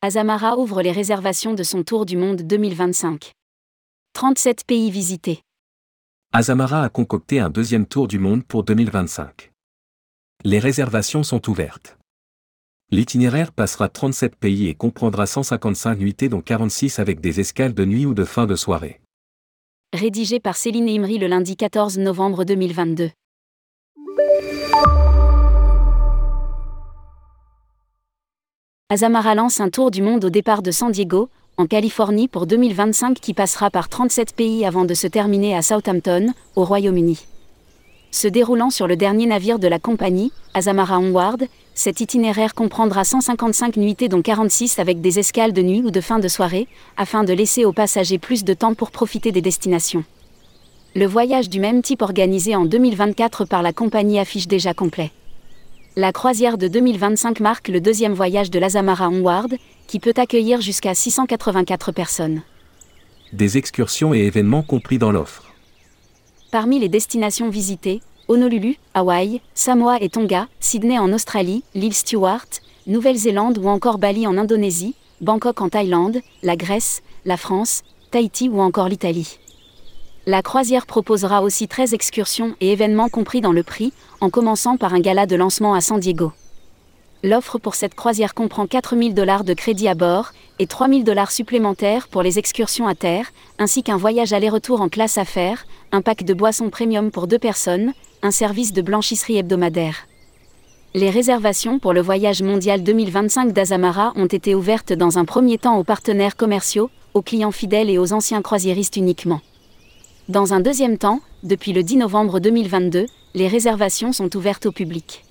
Azamara ouvre les réservations de son Tour du Monde 2025. 37 pays visités. Azamara a concocté un deuxième Tour du Monde pour 2025. Les réservations sont ouvertes. L'itinéraire passera 37 pays et comprendra 155 nuitées dont 46 avec des escales de nuit ou de fin de soirée. Rédigé par Céline Imri le lundi 14 novembre 2022. Azamara lance un tour du monde au départ de San Diego, en Californie pour 2025 qui passera par 37 pays avant de se terminer à Southampton, au Royaume-Uni. Se déroulant sur le dernier navire de la compagnie, Azamara Onward, cet itinéraire comprendra 155 nuitées dont 46 avec des escales de nuit ou de fin de soirée, afin de laisser aux passagers plus de temps pour profiter des destinations. Le voyage du même type organisé en 2024 par la compagnie affiche déjà complet. La croisière de 2025 marque le deuxième voyage de l'Azamara Onward, qui peut accueillir jusqu'à 684 personnes. Des excursions et événements compris dans l'offre. Parmi les destinations visitées, Honolulu, Hawaï, Samoa et Tonga, Sydney en Australie, l'île Stewart, Nouvelle-Zélande ou encore Bali en Indonésie, Bangkok en Thaïlande, la Grèce, la France, Tahiti ou encore l'Italie. La croisière proposera aussi 13 excursions et événements compris dans le prix, en commençant par un gala de lancement à San Diego. L'offre pour cette croisière comprend 4000 dollars de crédit à bord et 3000 dollars supplémentaires pour les excursions à terre, ainsi qu'un voyage aller-retour en classe affaires, un pack de boissons premium pour deux personnes, un service de blanchisserie hebdomadaire. Les réservations pour le voyage mondial 2025 d'Azamara ont été ouvertes dans un premier temps aux partenaires commerciaux, aux clients fidèles et aux anciens croisiéristes uniquement. Dans un deuxième temps, depuis le 10 novembre 2022, les réservations sont ouvertes au public.